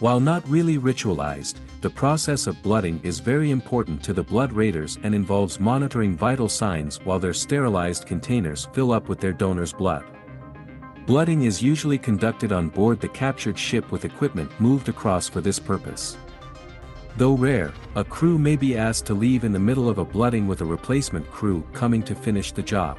While not really ritualized, the process of blooding is very important to the blood raiders and involves monitoring vital signs while their sterilized containers fill up with their donor's blood. Blooding is usually conducted on board the captured ship with equipment moved across for this purpose. Though rare, a crew may be asked to leave in the middle of a blooding with a replacement crew coming to finish the job.